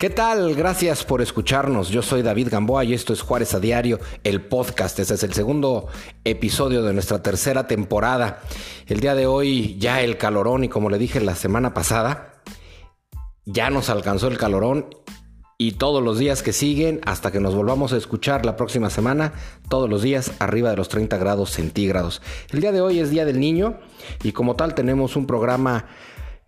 ¿Qué tal? Gracias por escucharnos. Yo soy David Gamboa y esto es Juárez a Diario, el podcast. Este es el segundo episodio de nuestra tercera temporada. El día de hoy ya el calorón y como le dije la semana pasada, ya nos alcanzó el calorón y todos los días que siguen hasta que nos volvamos a escuchar la próxima semana, todos los días arriba de los 30 grados centígrados. El día de hoy es Día del Niño y como tal tenemos un programa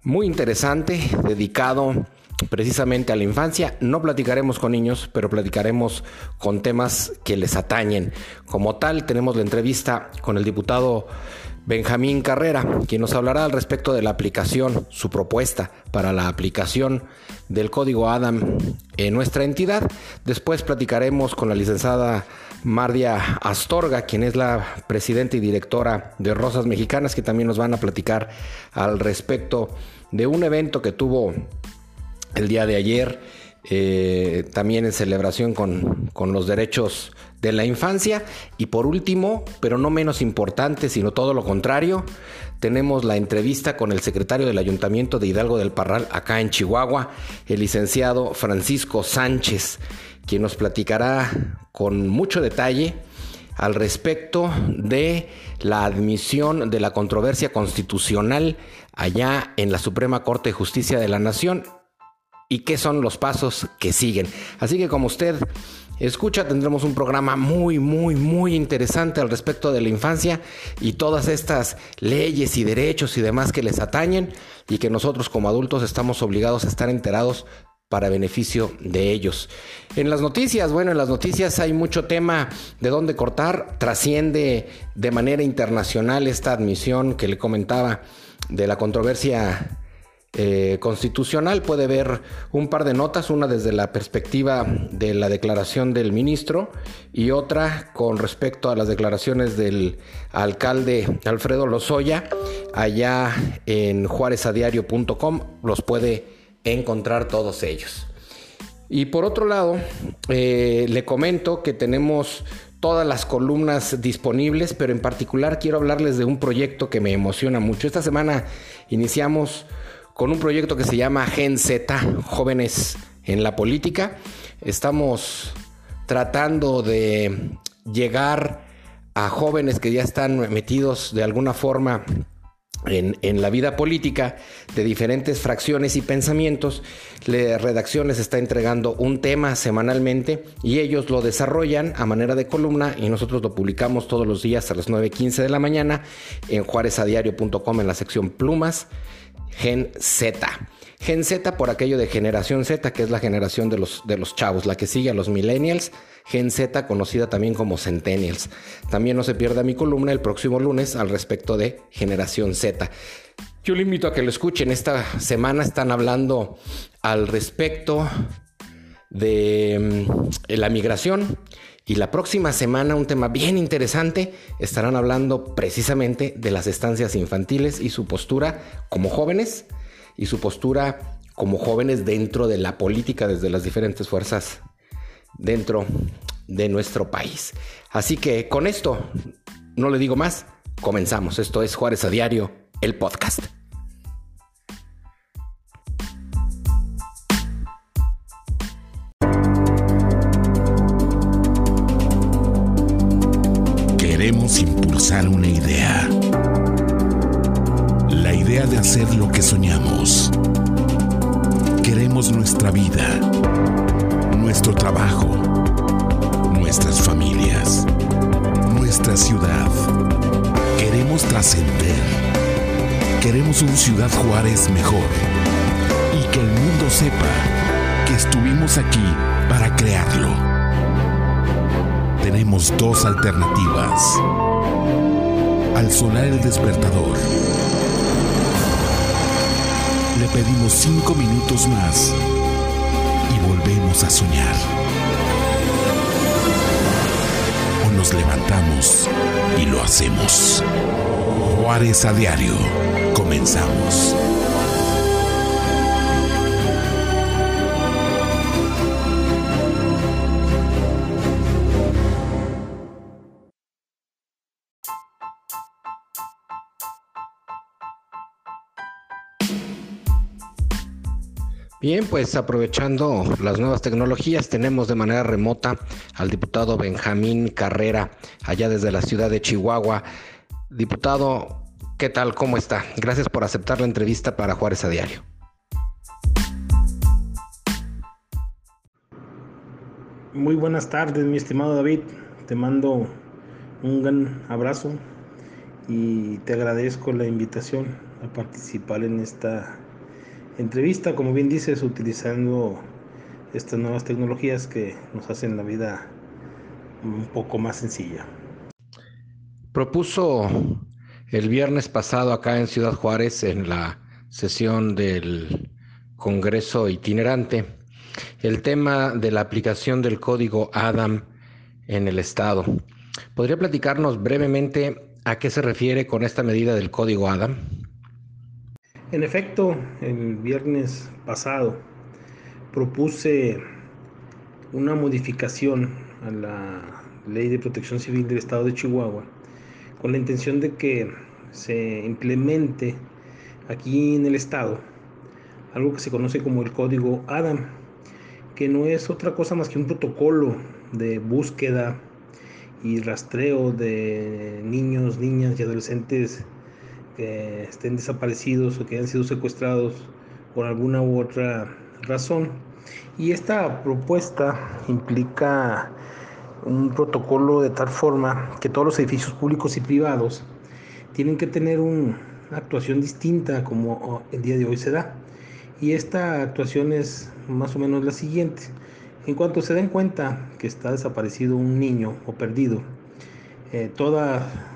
muy interesante dedicado precisamente a la infancia. No platicaremos con niños, pero platicaremos con temas que les atañen. Como tal, tenemos la entrevista con el diputado Benjamín Carrera, quien nos hablará al respecto de la aplicación, su propuesta para la aplicación del código Adam en nuestra entidad. Después platicaremos con la licenciada Mardia Astorga, quien es la presidenta y directora de Rosas Mexicanas, que también nos van a platicar al respecto de un evento que tuvo el día de ayer, eh, también en celebración con, con los derechos de la infancia. Y por último, pero no menos importante, sino todo lo contrario, tenemos la entrevista con el secretario del Ayuntamiento de Hidalgo del Parral, acá en Chihuahua, el licenciado Francisco Sánchez, quien nos platicará con mucho detalle al respecto de la admisión de la controversia constitucional allá en la Suprema Corte de Justicia de la Nación y qué son los pasos que siguen. Así que como usted escucha, tendremos un programa muy, muy, muy interesante al respecto de la infancia y todas estas leyes y derechos y demás que les atañen y que nosotros como adultos estamos obligados a estar enterados para beneficio de ellos. En las noticias, bueno, en las noticias hay mucho tema de dónde cortar, trasciende de manera internacional esta admisión que le comentaba de la controversia eh, constitucional puede ver un par de notas, una desde la perspectiva de la declaración del ministro y otra con respecto a las declaraciones del alcalde Alfredo Lozoya allá en juarezadiario.com. Los puede encontrar todos ellos. Y por otro lado, eh, le comento que tenemos todas las columnas disponibles, pero en particular quiero hablarles de un proyecto que me emociona mucho. Esta semana iniciamos con un proyecto que se llama Gen Z, Jóvenes en la Política. Estamos tratando de llegar a jóvenes que ya están metidos de alguna forma en, la vida política de diferentes fracciones y pensamientos. La redacción les está entregando un tema semanalmente y ellos lo desarrollan a manera de columna y nosotros lo publicamos todos los días a las 9.15 de la mañana en juarezadiario.com en la sección plumas Gen Z. Gen Z por aquello de generación Z, que es la generación de los, de los chavos, la que sigue a los millennials. Gen Z, conocida también como centennials. También no se pierda mi columna el próximo lunes al respecto de generación Z. Yo le invito a que lo escuchen. Esta semana están hablando al respecto de mm, la migración. Y la próxima semana un tema bien interesante, estarán hablando precisamente de las estancias infantiles y su postura como jóvenes y su postura como jóvenes dentro de la política desde las diferentes fuerzas dentro de nuestro país. Así que con esto, no le digo más, comenzamos. Esto es Juárez a Diario, el podcast. Una idea. La idea de hacer lo que soñamos. Queremos nuestra vida, nuestro trabajo, nuestras familias, nuestra ciudad. Queremos trascender. Queremos un Ciudad Juárez mejor y que el mundo sepa que estuvimos aquí para crearlo tenemos dos alternativas. Al sonar el despertador, le pedimos cinco minutos más y volvemos a soñar. O nos levantamos y lo hacemos. Juárez a diario. Comenzamos. Bien, pues aprovechando las nuevas tecnologías, tenemos de manera remota al diputado Benjamín Carrera, allá desde la ciudad de Chihuahua. Diputado, ¿qué tal? ¿Cómo está? Gracias por aceptar la entrevista para Juárez a Diario. Muy buenas tardes, mi estimado David. Te mando un gran abrazo y te agradezco la invitación a participar en esta entrevista, como bien dices, utilizando estas nuevas tecnologías que nos hacen la vida un poco más sencilla. Propuso el viernes pasado acá en Ciudad Juárez, en la sesión del Congreso itinerante, el tema de la aplicación del código ADAM en el Estado. ¿Podría platicarnos brevemente a qué se refiere con esta medida del código ADAM? En efecto, el viernes pasado propuse una modificación a la Ley de Protección Civil del Estado de Chihuahua con la intención de que se implemente aquí en el Estado algo que se conoce como el Código ADAM, que no es otra cosa más que un protocolo de búsqueda y rastreo de niños, niñas y adolescentes que estén desaparecidos o que hayan sido secuestrados por alguna u otra razón. Y esta propuesta implica un protocolo de tal forma que todos los edificios públicos y privados tienen que tener una actuación distinta como el día de hoy se da. Y esta actuación es más o menos la siguiente. En cuanto se den cuenta que está desaparecido un niño o perdido, eh, toda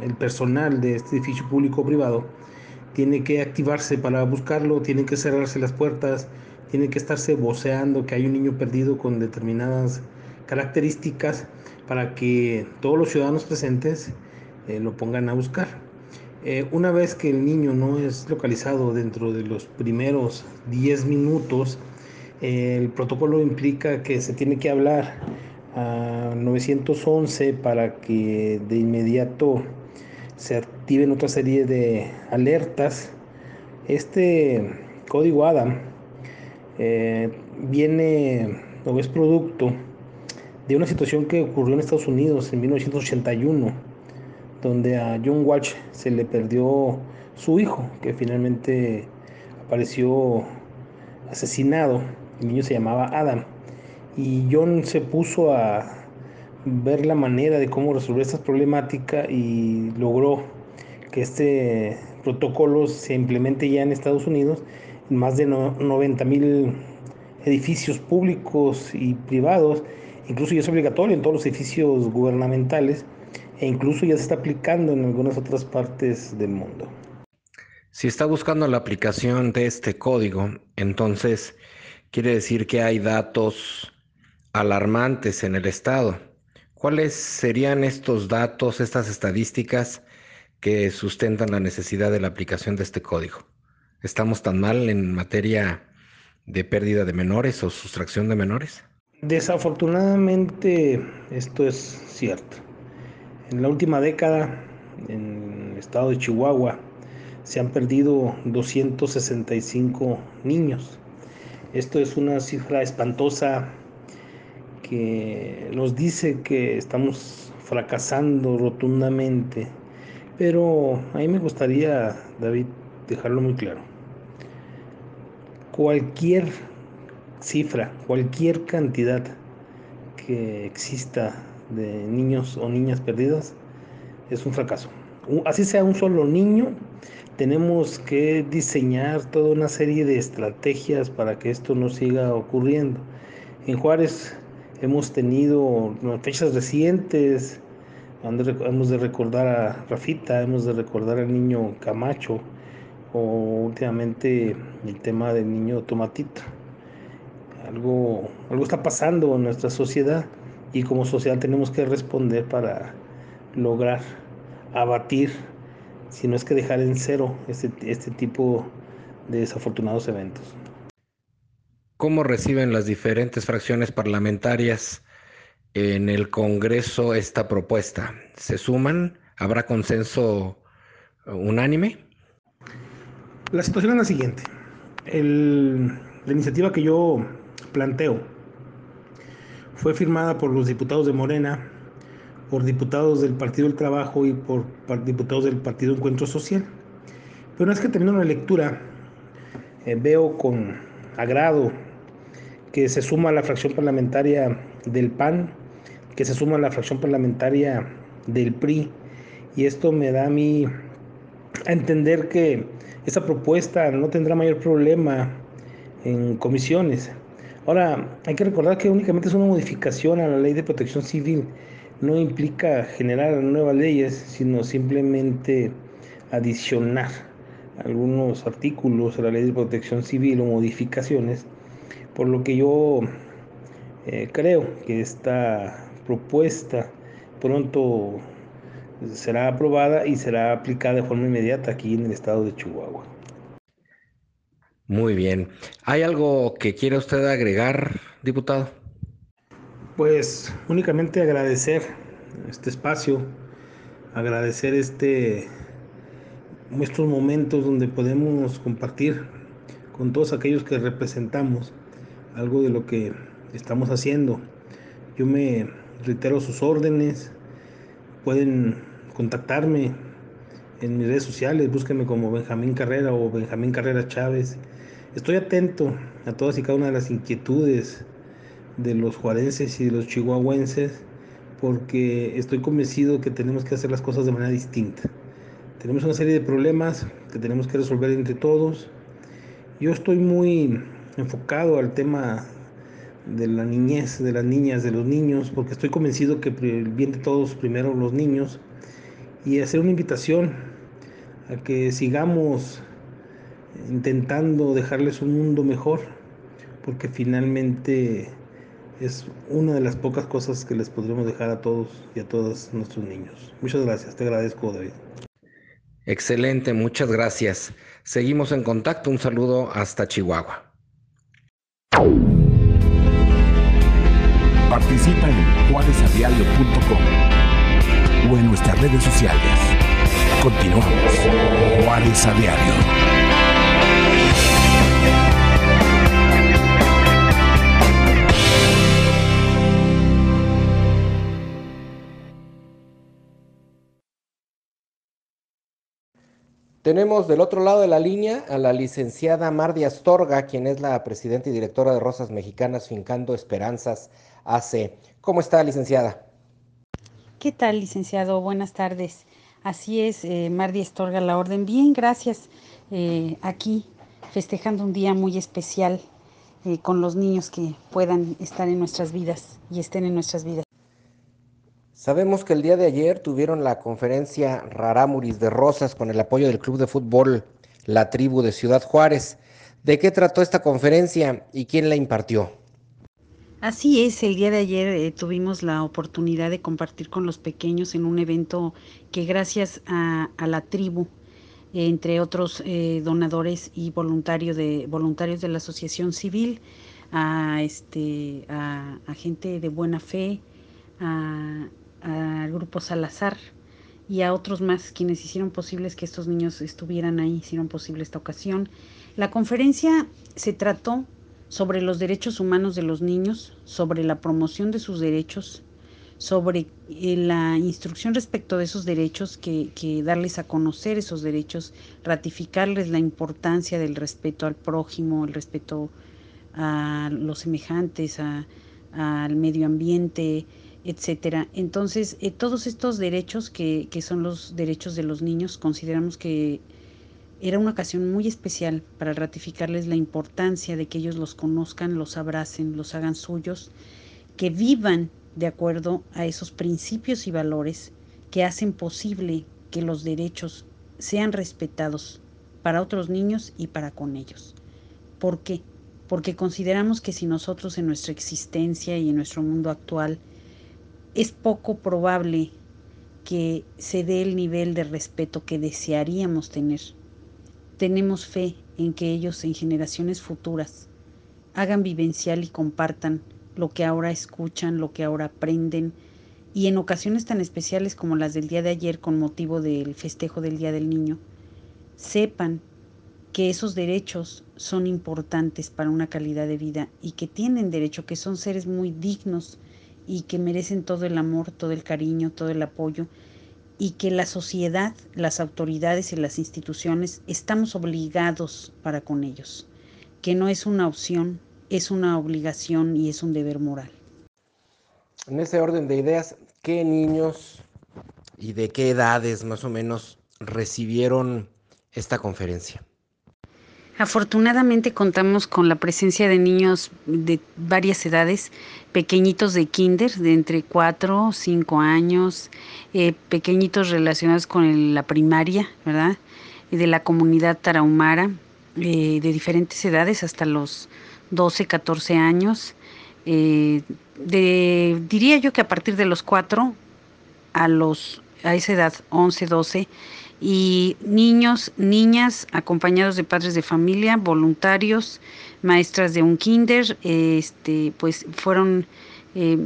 el personal de este edificio público o privado tiene que activarse para buscarlo, tienen que cerrarse las puertas, tiene que estarse voceando que hay un niño perdido con determinadas características para que todos los ciudadanos presentes eh, lo pongan a buscar. Eh, una vez que el niño no es localizado dentro de los primeros 10 minutos, el protocolo implica que se tiene que hablar a 911 para que de inmediato se activen otra serie de alertas. Este código ADAM eh, viene o es producto de una situación que ocurrió en Estados Unidos en 1981, donde a John Walsh se le perdió su hijo, que finalmente apareció asesinado. El niño se llamaba Adam y John se puso a ver la manera de cómo resolver esta problemática y logró que este protocolo se implemente ya en Estados Unidos en más de 90 mil edificios públicos y privados, incluso ya es obligatorio en todos los edificios gubernamentales e incluso ya se está aplicando en algunas otras partes del mundo. Si está buscando la aplicación de este código, entonces quiere decir que hay datos alarmantes en el Estado. ¿Cuáles serían estos datos, estas estadísticas que sustentan la necesidad de la aplicación de este código? ¿Estamos tan mal en materia de pérdida de menores o sustracción de menores? Desafortunadamente esto es cierto. En la última década, en el estado de Chihuahua, se han perdido 265 niños. Esto es una cifra espantosa que nos dice que estamos fracasando rotundamente. Pero a mí me gustaría, David, dejarlo muy claro. Cualquier cifra, cualquier cantidad que exista de niños o niñas perdidas es un fracaso. Así sea un solo niño, tenemos que diseñar toda una serie de estrategias para que esto no siga ocurriendo. En Juárez Hemos tenido fechas recientes, hemos de recordar a Rafita, hemos de recordar al niño Camacho o últimamente el tema del niño Tomatito. Algo, algo está pasando en nuestra sociedad y como sociedad tenemos que responder para lograr abatir, si no es que dejar en cero este, este tipo de desafortunados eventos. ¿Cómo reciben las diferentes fracciones parlamentarias en el Congreso esta propuesta? ¿Se suman? ¿Habrá consenso unánime? La situación es la siguiente. La iniciativa que yo planteo fue firmada por los diputados de Morena, por diputados del Partido del Trabajo y por diputados del Partido Encuentro Social. Pero una vez que termino la lectura, eh, veo con agrado que se suma la fracción parlamentaria del PAN, que se suma la fracción parlamentaria del PRI, y esto me da a mí a entender que esa propuesta no tendrá mayor problema en comisiones. Ahora, hay que recordar que únicamente es una modificación a la ley de protección civil, no implica generar nuevas leyes, sino simplemente adicionar algunos artículos a la ley de protección civil o modificaciones, por lo que yo eh, creo que esta propuesta pronto será aprobada y será aplicada de forma inmediata aquí en el estado de Chihuahua. Muy bien. ¿Hay algo que quiera usted agregar, diputado? Pues únicamente agradecer este espacio, agradecer este estos momentos donde podemos compartir con todos aquellos que representamos algo de lo que estamos haciendo. Yo me reitero sus órdenes, pueden contactarme en mis redes sociales, búsquenme como Benjamín Carrera o Benjamín Carrera Chávez. Estoy atento a todas y cada una de las inquietudes de los juarenses y de los chihuahuenses porque estoy convencido que tenemos que hacer las cosas de manera distinta. Tenemos una serie de problemas que tenemos que resolver entre todos. Yo estoy muy enfocado al tema de la niñez, de las niñas, de los niños, porque estoy convencido que el bien de todos, primero los niños, y hacer una invitación a que sigamos intentando dejarles un mundo mejor, porque finalmente es una de las pocas cosas que les podremos dejar a todos y a todos nuestros niños. Muchas gracias, te agradezco David. Excelente, muchas gracias. Seguimos en contacto, un saludo hasta Chihuahua. Participa en juarezadiario.com o en nuestras redes sociales. Continuamos. Juárez a Diario. Tenemos del otro lado de la línea a la licenciada Mardia Astorga, quien es la presidenta y directora de Rosas Mexicanas Fincando Esperanzas AC. ¿Cómo está, licenciada? ¿Qué tal, licenciado? Buenas tardes. Así es, eh, Mardia Astorga, la orden. Bien, gracias. Eh, aquí festejando un día muy especial eh, con los niños que puedan estar en nuestras vidas y estén en nuestras vidas. Sabemos que el día de ayer tuvieron la conferencia Rarámuris de Rosas con el apoyo del Club de Fútbol La Tribu de Ciudad Juárez. ¿De qué trató esta conferencia y quién la impartió? Así es, el día de ayer eh, tuvimos la oportunidad de compartir con los pequeños en un evento que gracias a, la tribu, entre otros eh, donadores y voluntarios de, voluntarios de la asociación civil, a, este, a gente de buena fe, a, al grupo Salazar y a otros más quienes hicieron posibles que estos niños estuvieran ahí, hicieron posible esta ocasión. La conferencia se trató sobre los derechos humanos de los niños, sobre la promoción de sus derechos, sobre eh, la instrucción respecto de esos derechos, que, darles a conocer esos derechos, ratificarles la importancia del respeto al prójimo, el respeto a los semejantes, al medio ambiente, etcétera. Entonces, eh, todos estos derechos que, que son los derechos de los niños, consideramos que era una ocasión muy especial para ratificarles la importancia de que ellos los conozcan, los abracen, los hagan suyos, que vivan de acuerdo a esos principios y valores que hacen posible que los derechos sean respetados para otros niños y para con ellos. ¿Por qué? Porque consideramos que si nosotros en nuestra existencia y en nuestro mundo actual es poco probable que se dé el nivel de respeto que desearíamos tener. Tenemos fe en que ellos en generaciones futuras hagan vivencial y compartan lo que ahora escuchan, lo que ahora aprenden, y en ocasiones tan especiales como las del día de ayer con motivo del festejo del Día del Niño, sepan que esos derechos son importantes para una calidad de vida y que tienen derecho, que son seres muy dignos y que merecen todo el amor, todo el cariño, todo el apoyo y que la sociedad, las autoridades y las instituciones estamos obligados para con ellos, que no es una opción, es una obligación y es un deber moral. En ese orden de ideas, ¿qué niños y de qué edades más o menos recibieron esta conferencia? Afortunadamente contamos con la presencia de niños de varias edades, pequeñitos de kinder, de entre 4 o 5 años, eh, pequeñitos relacionados con la primaria, ¿verdad? de la comunidad tarahumara, eh, de diferentes edades, hasta los 12, 14 años. Eh, de, diría yo que a partir de los 4 a, los, a esa edad, 11, 12, y niños, niñas acompañados de padres de familia, voluntarios, maestras de un kinder, este, pues fueron eh,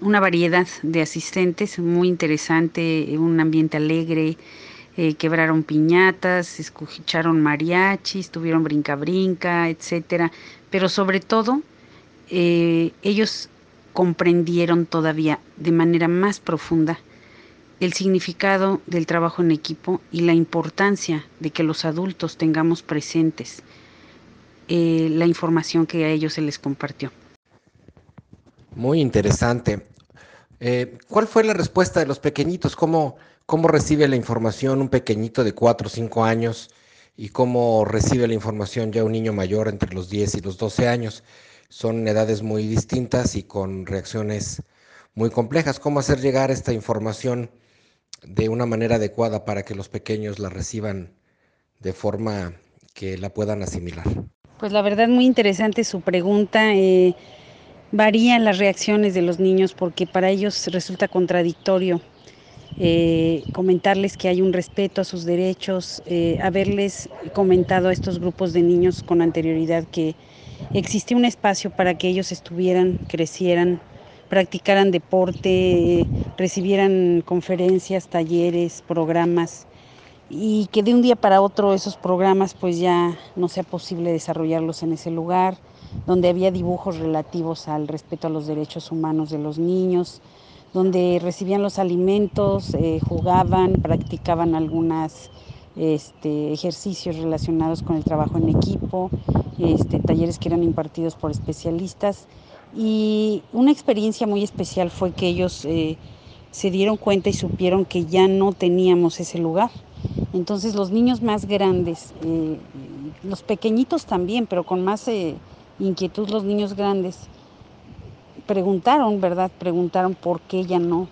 una variedad de asistentes, muy interesante, un ambiente alegre, eh, quebraron piñatas, escucharon mariachis, tuvieron brinca-brinca, etcétera, pero sobre todo eh, ellos comprendieron todavía de manera más profunda el significado del trabajo en equipo y la importancia de que los adultos tengamos presentes eh, la información que a ellos se les compartió. Muy interesante. Eh, ¿Cuál fue la respuesta de los pequeñitos? ¿Cómo, ¿Cómo recibe la información un pequeñito de 4 o 5 años y cómo recibe la información ya un niño mayor entre los 10 y los 12 años? Son edades muy distintas y con reacciones muy complejas. ¿Cómo hacer llegar esta información de una manera adecuada para que los pequeños la reciban de forma que la puedan asimilar? Pues la verdad muy interesante su pregunta. Eh, varían las reacciones de los niños porque para ellos resulta contradictorio eh, comentarles que hay un respeto a sus derechos, eh, haberles comentado a estos grupos de niños con anterioridad que existía un espacio para que ellos estuvieran, crecieran, practicaran deporte, recibieran conferencias, talleres, programas y que de un día para otro esos programas pues ya no sea posible desarrollarlos en ese lugar, donde había dibujos relativos al respeto a los derechos humanos de los niños, donde recibían los alimentos, eh, jugaban, practicaban algunos este, ejercicios relacionados con el trabajo en equipo, este, talleres que eran impartidos por especialistas y una experiencia muy especial fue que ellos eh, se dieron cuenta y supieron que ya no teníamos ese lugar. Entonces los niños más grandes, eh, los pequeñitos también, pero con más eh, inquietud los niños grandes, preguntaron, ¿verdad? Preguntaron por qué ya no,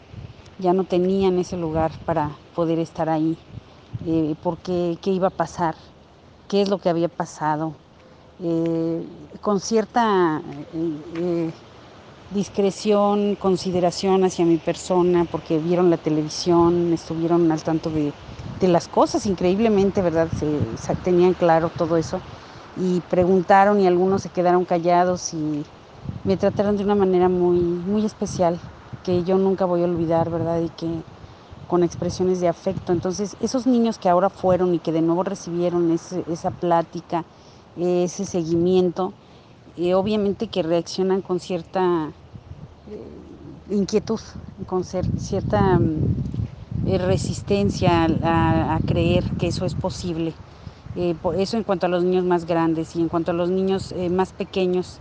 ya no tenían ese lugar para poder estar ahí, por qué, qué iba a pasar, qué es lo que había pasado, eh, con cierta eh, eh, discreción, consideración hacia mi persona, porque vieron la televisión, estuvieron al tanto de, las cosas, increíblemente, ¿verdad? Se, tenían claro todo eso y preguntaron y algunos se quedaron callados y me trataron de una manera muy, muy especial que yo nunca voy a olvidar, ¿verdad? Y que con expresiones de afecto. Entonces, esos niños que ahora fueron y que de nuevo recibieron esa plática, ese seguimiento, y obviamente que reaccionan con cierta eh, inquietud, con cierta mm, eh, resistencia a, creer que eso es posible. Eh, eso en cuanto a los niños más grandes y en cuanto a los niños más pequeños,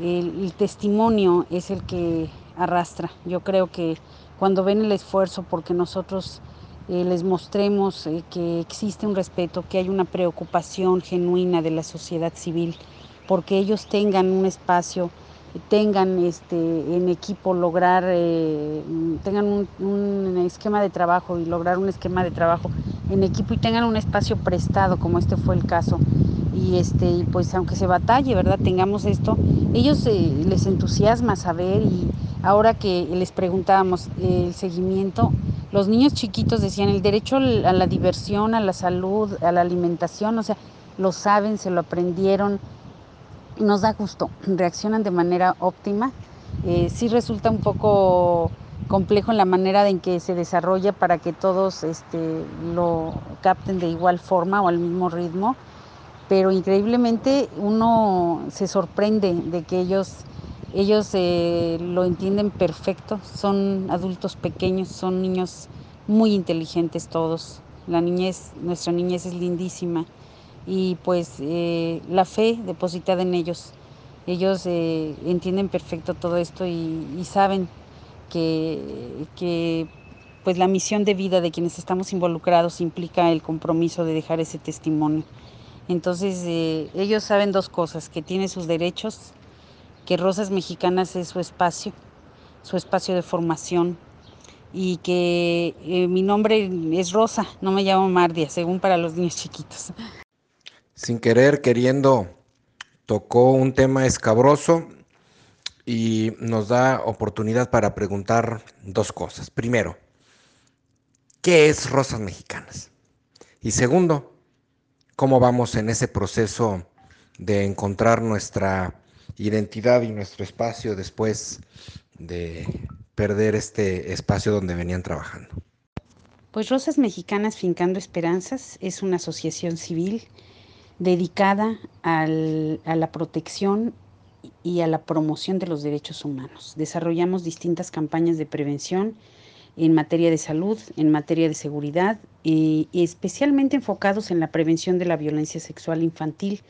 el, testimonio es el que arrastra. Yo creo que cuando ven el esfuerzo porque nosotros eh, les mostremos eh, que existe un respeto, que hay una preocupación genuina de la sociedad civil, porque ellos tengan un espacio, tengan este, en equipo lograr, eh, tengan un, esquema de trabajo y lograr un esquema de trabajo en equipo y tengan un espacio prestado, como este fue el caso. Y este, pues aunque se batalle, ¿verdad? Tengamos esto, ellos les entusiasma saber y ahora que les preguntábamos el seguimiento, los niños chiquitos decían el derecho a la diversión, a la salud, a la alimentación, o sea, lo saben, se lo aprendieron, nos da gusto, reaccionan de manera óptima. Eh, sí resulta un poco complejo en la manera en que se desarrolla para que todos este, lo capten de igual forma o al mismo ritmo. pero increíblemente uno se sorprende de que ellos, ellos eh, lo entienden perfecto, son adultos pequeños, son niños muy inteligentes todos, la niñez, nuestra niñez es lindísima. Y pues eh, la fe depositada en ellos, ellos eh, entienden perfecto todo esto y, saben que, que pues la misión de vida de quienes estamos involucrados implica el compromiso de dejar ese testimonio. Entonces eh, ellos saben dos cosas, que tiene sus derechos, que Rosas Mexicanas es su espacio, su espacio de formación y que eh, mi nombre es Rosa, no me llamo Mardia, según para los niños chiquitos. Sin querer, queriendo, tocó un tema escabroso y nos da oportunidad para preguntar dos cosas. Primero, ¿qué es Rosas Mexicanas? Y segundo, cómo vamos en ese proceso de encontrar nuestra identidad y nuestro espacio después de perder este espacio donde venían trabajando. Pues Rosas Mexicanas Fincando Esperanzas es una asociación civil dedicada a la protección y a la promoción de los derechos humanos. Desarrollamos distintas campañas de prevención en materia de salud, en materia de seguridad y especialmente enfocados en la prevención de la violencia sexual infantil,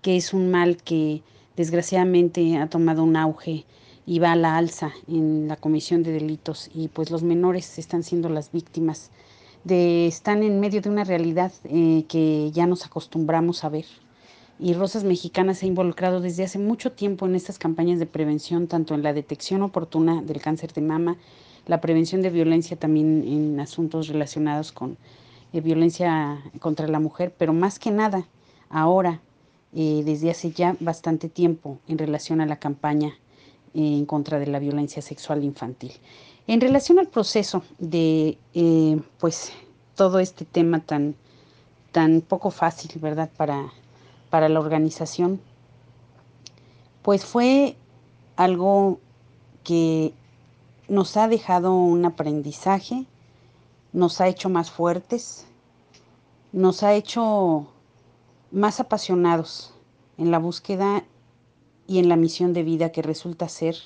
que es un mal que desgraciadamente ha tomado un auge y va a la alza en la comisión de delitos y pues los menores están siendo las víctimas de están en medio de una realidad eh, que ya nos acostumbramos a ver. Y Rosas Mexicanas se ha involucrado desde hace mucho tiempo en estas campañas de prevención tanto en la detección oportuna del cáncer de mama la prevención de violencia también en asuntos relacionados con eh, violencia contra la mujer, pero más que nada ahora, eh, desde hace ya bastante tiempo, en relación a la campaña eh, en contra de la violencia sexual infantil. En relación al proceso de, pues, todo este tema tan, tan poco fácil, ¿verdad?, para, para la organización, pues fue algo que nos ha dejado un aprendizaje, nos ha hecho más fuertes, nos ha hecho más apasionados en la búsqueda y en la misión de vida que resulta ser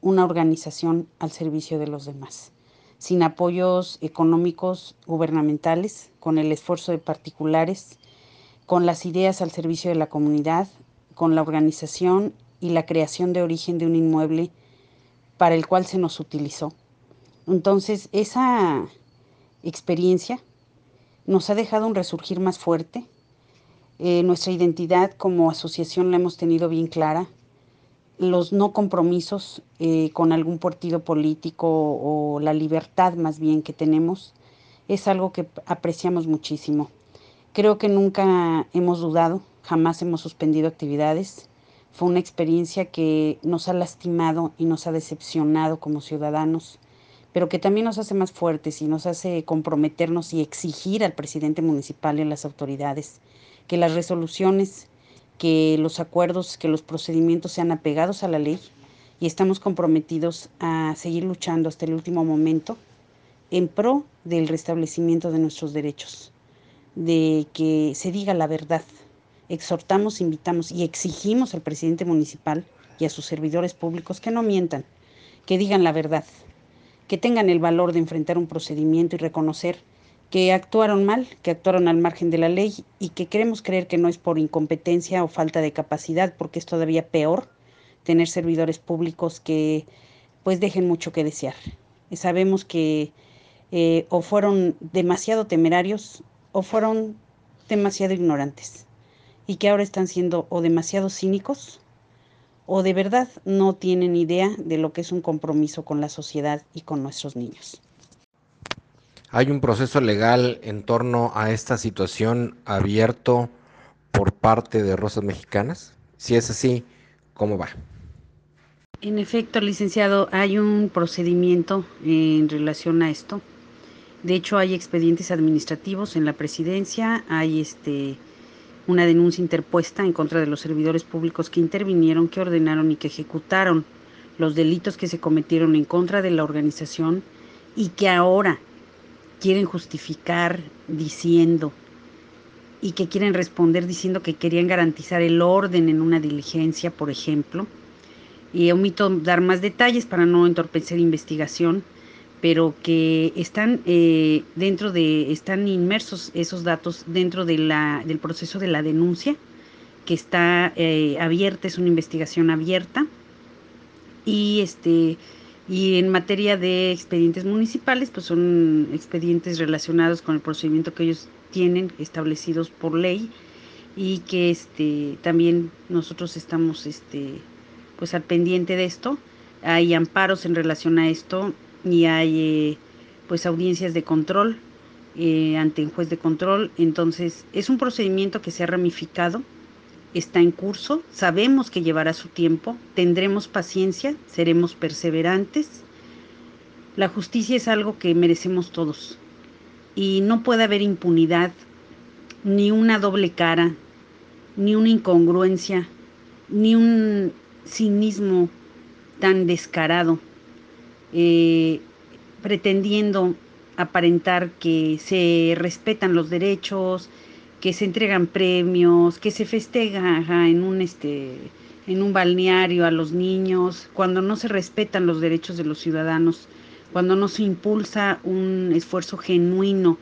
una organización al servicio de los demás, sin apoyos económicos gubernamentales, con el esfuerzo de particulares, con las ideas al servicio de la comunidad, con la organización y la creación de origen de un inmueble para el cual se nos utilizó. Entonces, esa experiencia nos ha dejado un resurgir más fuerte. Eh, nuestra identidad como asociación la hemos tenido bien clara. Los no compromisos eh, con algún partido político o la libertad más bien que tenemos es algo que apreciamos muchísimo. Creo que nunca hemos dudado, jamás hemos suspendido actividades. Fue una experiencia que nos ha lastimado y nos ha decepcionado como ciudadanos, pero que también nos hace más fuertes y nos hace comprometernos y exigir al presidente municipal y a las autoridades que las resoluciones, que los acuerdos, que los procedimientos sean apegados a la ley y estamos comprometidos a seguir luchando hasta el último momento en pro del restablecimiento de nuestros derechos, de que se diga la verdad. Exhortamos, invitamos y exigimos al presidente municipal y a sus servidores públicos que no mientan, que digan la verdad, que tengan el valor de enfrentar un procedimiento y reconocer que actuaron mal, que actuaron al margen de la ley y que queremos creer que no es por incompetencia o falta de capacidad, porque es todavía peor tener servidores públicos que pues dejen mucho que desear. Sabemos que eh, o fueron demasiado temerarios o fueron demasiado ignorantes y que ahora están siendo o demasiado cínicos o de verdad no tienen idea de lo que es un compromiso con la sociedad y con nuestros niños. ¿Hay un proceso legal en torno a esta situación abierto por parte de Rosas Mexicanas? Si es así, ¿cómo va? En efecto, licenciado, hay un procedimiento en relación a esto. De hecho, hay expedientes administrativos en la presidencia, hay este una denuncia interpuesta en contra de los servidores públicos que intervinieron, que ordenaron y que ejecutaron los delitos que se cometieron en contra de la organización y que ahora quieren justificar diciendo y que quieren responder diciendo que querían garantizar el orden en una diligencia, por ejemplo. Y omito dar más detalles para no entorpecer investigación, pero que están eh, dentro de, están inmersos esos datos dentro del proceso de la denuncia, que está eh, abierta, es una investigación abierta. Y este y en materia de expedientes municipales, pues son expedientes relacionados con el procedimiento que ellos tienen establecidos por ley y que este también nosotros estamos este pues al pendiente de esto. Hay amparos en relación a esto y hay eh, pues audiencias de control eh, ante un juez de control. Entonces es un procedimiento que se ha ramificado, está en curso, sabemos que llevará su tiempo, tendremos paciencia, seremos perseverantes. La justicia es algo que merecemos todos y no puede haber impunidad, ni una doble cara, ni una incongruencia, ni un cinismo tan descarado, eh, pretendiendo aparentar que se respetan los derechos, que se entregan premios, que se festeja en un este en un balneario a los niños, cuando no se respetan los derechos de los ciudadanos cuando no se impulsa un esfuerzo genuino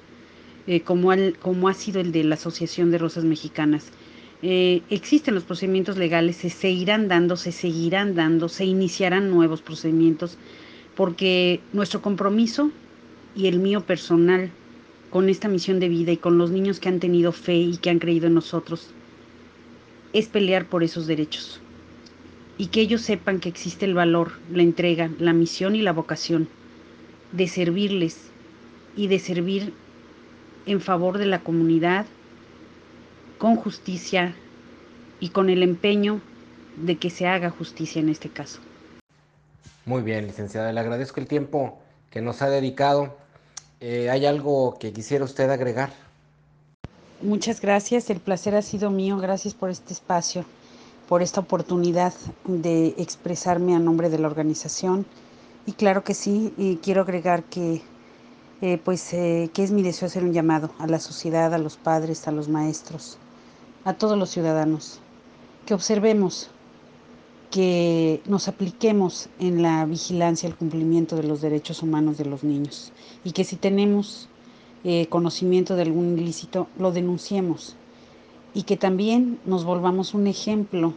eh, como, como ha sido el de la Asociación de Rosas Mexicanas. Eh, existen los procedimientos legales, se seguirán dando, se seguirán dando, se iniciarán nuevos procedimientos, porque nuestro compromiso y el mío personal con esta misión de vida y con los niños que han tenido fe y que han creído en nosotros es pelear por esos derechos y que ellos sepan que existe el valor, la entrega, la misión y la vocación de servirles y de servir en favor de la comunidad con justicia y con el empeño de que se haga justicia en este caso. Muy bien, licenciada, le agradezco el tiempo que nos ha dedicado. Eh, ¿Hay algo que quisiera usted agregar? Muchas gracias, el placer ha sido mío, gracias por este espacio, por esta oportunidad de expresarme a nombre de la organización y claro que sí, y quiero agregar que, eh, pues, eh, que es mi deseo hacer un llamado a la sociedad, a los padres, a los maestros, a todos los ciudadanos, que observemos, que nos apliquemos en la vigilancia, el cumplimiento de los derechos humanos de los niños y que si tenemos eh, conocimiento de algún ilícito, lo denunciemos y que también nos volvamos un ejemplo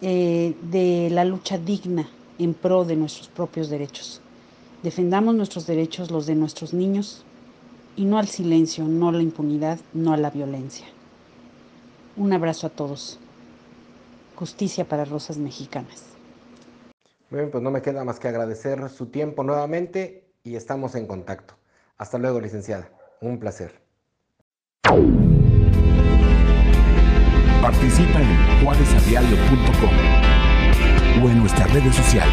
de la lucha digna en pro de nuestros propios derechos. Defendamos nuestros derechos, los de nuestros niños, y no al silencio, no a la impunidad, no a la violencia. Un abrazo a todos. Justicia para Rosas Mexicanas. Bien, pues no me queda más que agradecer su tiempo nuevamente y estamos en contacto. Hasta luego, licenciada. Un placer. Participa en juarezadiario.com o en nuestras redes sociales.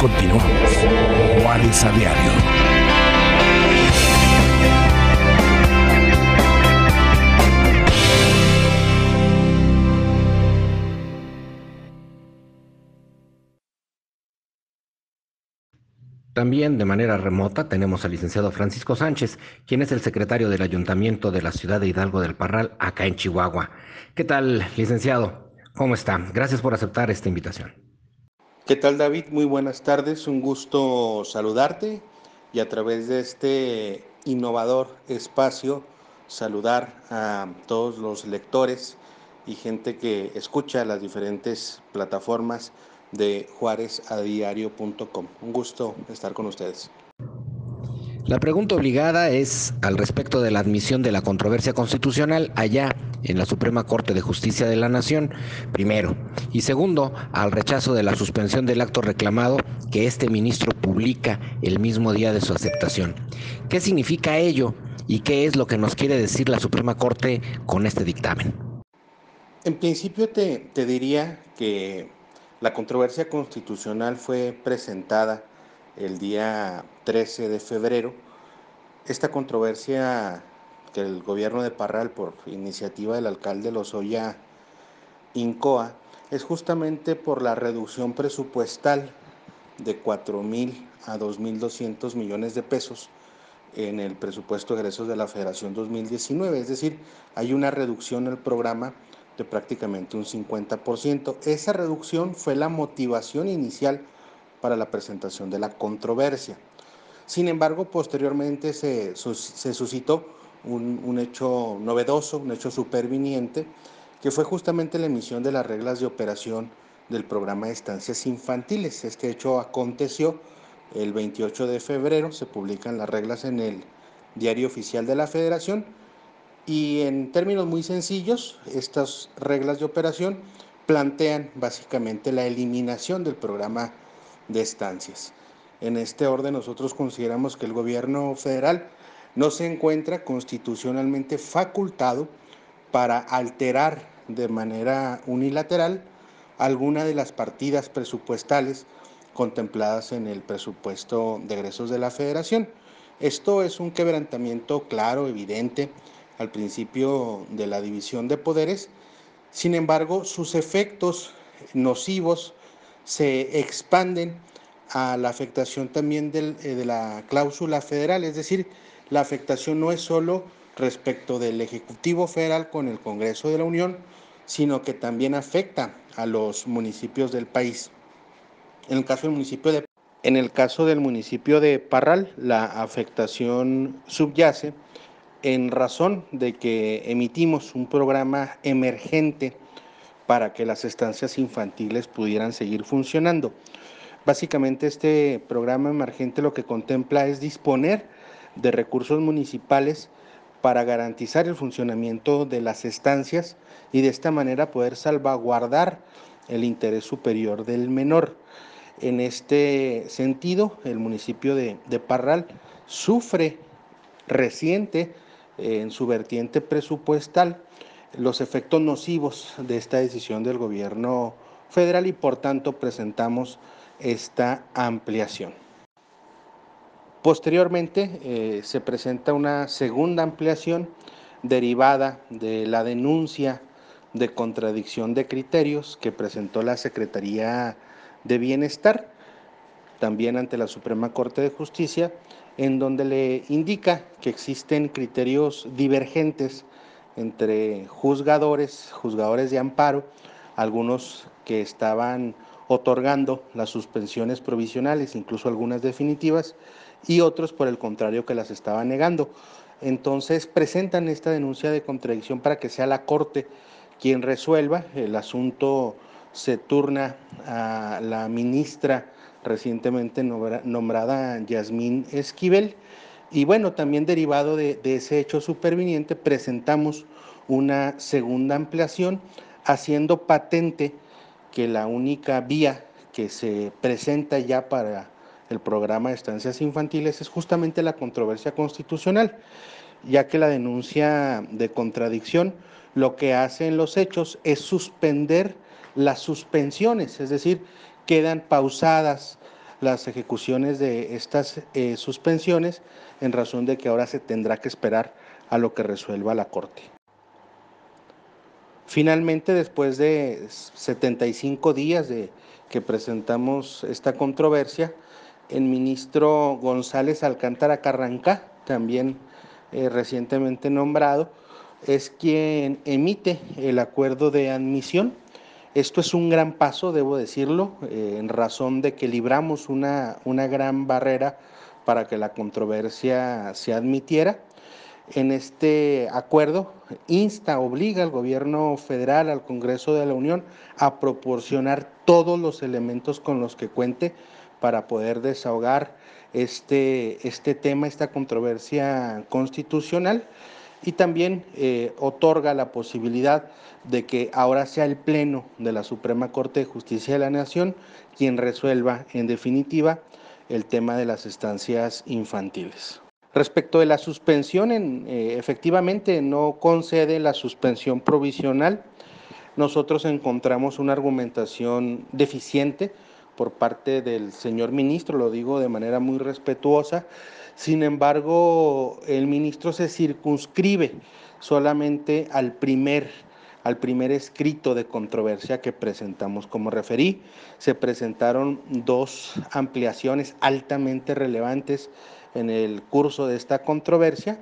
Continuamos. Juárez a diario. También de manera remota tenemos al licenciado Francisco Sánchez, quien es el secretario del Ayuntamiento de la ciudad de Hidalgo del Parral, acá en Chihuahua. ¿Qué tal, licenciado? ¿Cómo está? Gracias por aceptar esta invitación. ¿Qué tal David? Muy buenas tardes, un gusto saludarte y a través de este innovador espacio saludar a todos los lectores y gente que escucha las diferentes plataformas de juarezadiario.com. Un gusto estar con ustedes. La pregunta obligada es al respecto de la admisión de la controversia constitucional allá en la Suprema Corte de Justicia de la Nación, primero, y segundo, al rechazo de la suspensión del acto reclamado que este ministro publica el mismo día de su aceptación. ¿Qué significa ello y qué es lo que nos quiere decir la Suprema Corte con este dictamen? En principio te, te diría que la controversia constitucional fue presentada el día 13 de febrero. Esta controversia que el gobierno de Parral, por iniciativa del alcalde Lozoya Incoa, es justamente por la reducción presupuestal de 4 mil a 2.200 millones de pesos en el presupuesto de egresos de la Federación 2019, es decir, hay una reducción del programa de prácticamente un 50%. Esa reducción fue la motivación inicial para la presentación de la controversia. Sin embargo, posteriormente se, suscitó un, un, hecho novedoso, un hecho superviniente, que fue justamente la emisión de las reglas de operación del programa de estancias infantiles. Este hecho aconteció el 28 de febrero, se publican las reglas en el Diario Oficial de la Federación y en términos muy sencillos, estas reglas de operación plantean básicamente la eliminación del programa de estancias. En este orden nosotros consideramos que el gobierno federal no se encuentra constitucionalmente facultado para alterar de manera unilateral alguna de las partidas presupuestales contempladas en el presupuesto de egresos de la federación. Esto es un quebrantamiento claro, evidente, al principio de la división de poderes. Sin embargo, sus efectos nocivos se expanden a la afectación también eh, de la cláusula federal, es decir, la afectación no es solo respecto del Ejecutivo Federal con el Congreso de la Unión, sino que también afecta a los municipios del país. En el caso del municipio de, en el caso del municipio de Parral, la afectación subyace en razón de que emitimos un programa emergente para que las estancias infantiles pudieran seguir funcionando. Básicamente este programa emergente lo que contempla es disponer de recursos municipales para garantizar el funcionamiento de las estancias y de esta manera poder salvaguardar el interés superior del menor. En este sentido, el municipio de, Parral sufre reciente en su vertiente presupuestal los efectos nocivos de esta decisión del gobierno federal y por tanto presentamos esta ampliación. Posteriormente eh, se presenta una segunda ampliación derivada de la denuncia de contradicción de criterios que presentó la Secretaría de Bienestar, también ante la Suprema Corte de Justicia, en donde le indica que existen criterios divergentes entre juzgadores, juzgadores de amparo, algunos que estaban otorgando las suspensiones provisionales, incluso algunas definitivas, y otros por el contrario que las estaban negando. Entonces presentan esta denuncia de contradicción para que sea la Corte quien resuelva. El asunto se turna a la ministra recientemente nombrada Yasmín Esquivel. Y bueno, también derivado de, ese hecho superviniente, presentamos una segunda ampliación haciendo patente que la única vía que se presenta ya para el programa de estancias infantiles es justamente la controversia constitucional, ya que la denuncia de contradicción lo que hace en los hechos es suspender las suspensiones, es decir, quedan pausadas las ejecuciones de estas eh, suspensiones en razón de que ahora se tendrá que esperar a lo que resuelva la Corte. Finalmente, después de 75 días de que presentamos esta controversia, el ministro González Alcántara Carranca, también eh, recientemente nombrado, es quien emite el acuerdo de admisión esto es un gran paso, debo decirlo, eh, en razón de que libramos una, una gran barrera para que la controversia se admitiera. En este acuerdo insta, obliga al gobierno federal, al Congreso de la Unión, a proporcionar todos los elementos con los que cuente para poder desahogar este, este tema, esta controversia constitucional y también eh, otorga la posibilidad de que ahora sea el Pleno de la Suprema Corte de Justicia de la Nación quien resuelva en definitiva el tema de las estancias infantiles. Respecto de la suspensión, eh, efectivamente no concede la suspensión provisional. Nosotros encontramos una argumentación deficiente por parte del señor ministro, lo digo de manera muy respetuosa. Sin embargo, el ministro se circunscribe solamente al primer al primer escrito de controversia que presentamos. Como referí, se presentaron dos ampliaciones altamente relevantes en el curso de esta controversia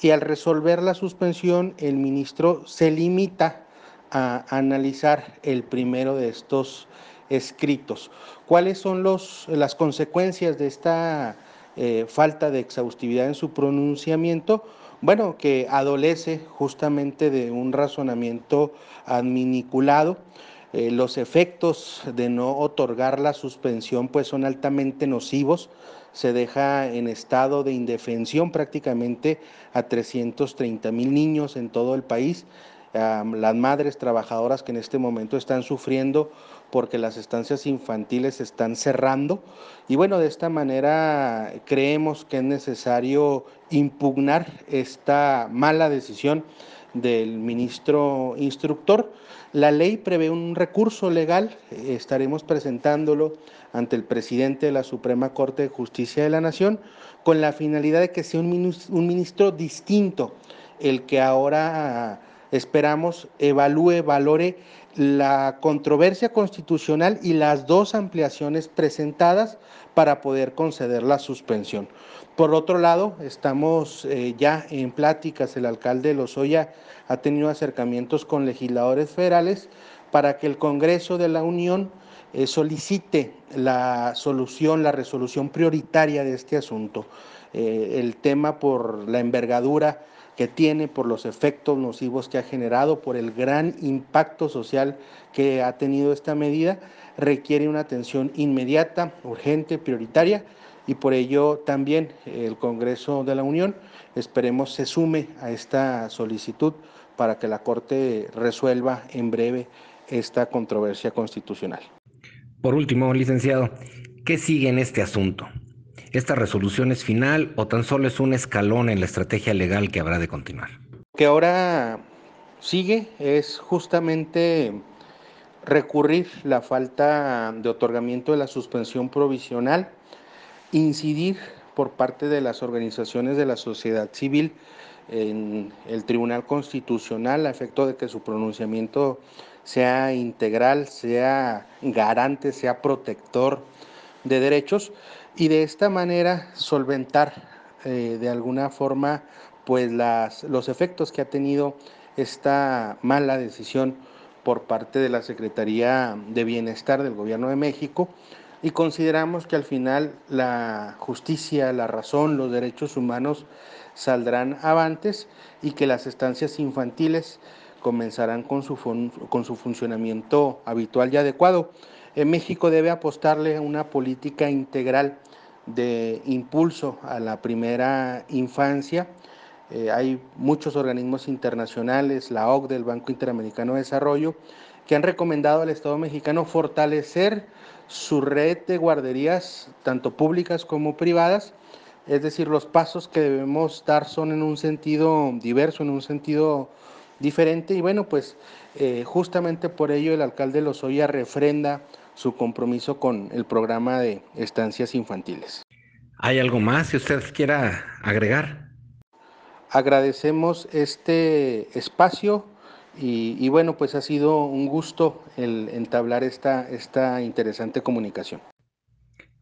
y al resolver la suspensión el ministro se limita a analizar el primero de estos escritos. ¿Cuáles son los, las consecuencias de esta eh, falta de exhaustividad en su pronunciamiento? Bueno, que adolece justamente de un razonamiento adminiculado. Eh, los efectos de no otorgar la suspensión pues son altamente nocivos. Se deja en estado de indefensión prácticamente a 330 mil niños en todo el país las madres trabajadoras que en este momento están sufriendo porque las estancias infantiles están cerrando. Y bueno, de esta manera creemos que es necesario impugnar esta mala decisión del ministro instructor. La ley prevé un recurso legal, estaremos presentándolo ante el presidente de la Suprema Corte de Justicia de la Nación con la finalidad de que sea un ministro, distinto el que ahora esperamos evalúe, valore la controversia constitucional y las dos ampliaciones presentadas para poder conceder la suspensión. Por otro lado, estamos eh, ya en pláticas, el alcalde de Lozoya ha tenido acercamientos con legisladores federales para que el Congreso de la Unión eh, solicite la solución, la resolución prioritaria de este asunto. Eh, el tema por la envergadura que tiene, por los efectos nocivos que ha generado, por el gran impacto social que ha tenido esta medida, requiere una atención inmediata, urgente, prioritaria y por ello también el Congreso de la Unión esperemos se sume a esta solicitud para que la Corte resuelva en breve esta controversia constitucional. Por último, licenciado, ¿qué sigue en este asunto? ¿Esta resolución es final o tan solo es un escalón en la estrategia legal que habrá de continuar? Que ahora sigue es justamente recurrir la falta de otorgamiento de la suspensión provisional, incidir por parte de las organizaciones de la sociedad civil en el Tribunal Constitucional a efecto de que su pronunciamiento sea integral, sea garante, sea protector de derechos y de esta manera solventar eh, de alguna forma pues las, los efectos que ha tenido esta mala decisión por parte de la Secretaría de Bienestar del Gobierno de México y consideramos que al final la justicia, la razón, los derechos humanos saldrán avantes y que las estancias infantiles comenzarán con su, con su funcionamiento habitual y adecuado. En México debe apostarle a una política integral de impulso a la primera infancia. Eh, hay muchos organismos internacionales, la OCDE, el Banco Interamericano de Desarrollo, que han recomendado al Estado mexicano fortalecer su red de guarderías, tanto públicas como privadas. Es decir, los pasos que debemos dar son en un sentido diverso, en un sentido diferente. Y bueno, pues eh, justamente por ello el alcalde Lozoya refrenda su compromiso con el programa de estancias infantiles. ¿Hay algo más que usted quiera agregar? Agradecemos este espacio y, bueno, pues ha sido un gusto el entablar esta, esta interesante comunicación.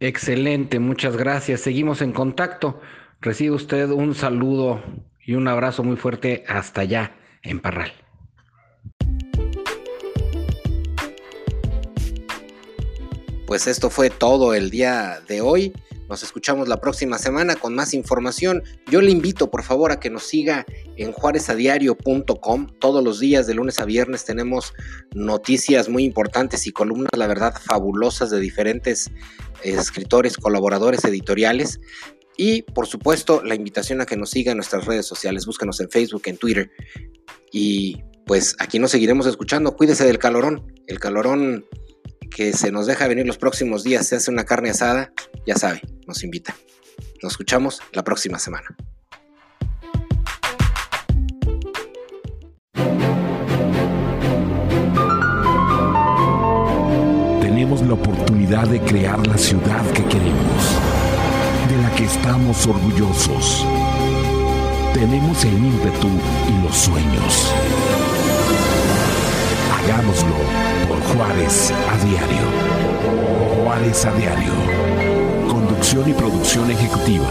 Excelente, muchas gracias. Seguimos en contacto. Recibe usted un saludo y un abrazo muy fuerte hasta allá, en Parral. Pues esto fue todo el día de hoy. Nos escuchamos la próxima semana con más información. Yo le invito por favor a que nos siga en juarezadiario.com. Todos los días de lunes a viernes tenemos noticias muy importantes y columnas, la verdad, fabulosas de diferentes escritores, colaboradores editoriales. Y por supuesto, la invitación a que nos siga en nuestras redes sociales. Búscanos en Facebook, en Twitter. Y pues aquí nos seguiremos escuchando. Cuídese del calorón. El calorón que se nos deja venir los próximos días, se hace una carne asada, ya sabe, nos invita. Nos escuchamos la próxima semana. Tenemos la oportunidad de crear la ciudad que queremos, de la que estamos orgullosos. Tenemos el ímpetu y los sueños. Hagámoslo Juárez a diario. Juárez a diario. Conducción y producción ejecutiva.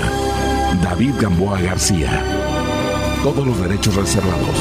David Gamboa García. Todos los derechos reservados.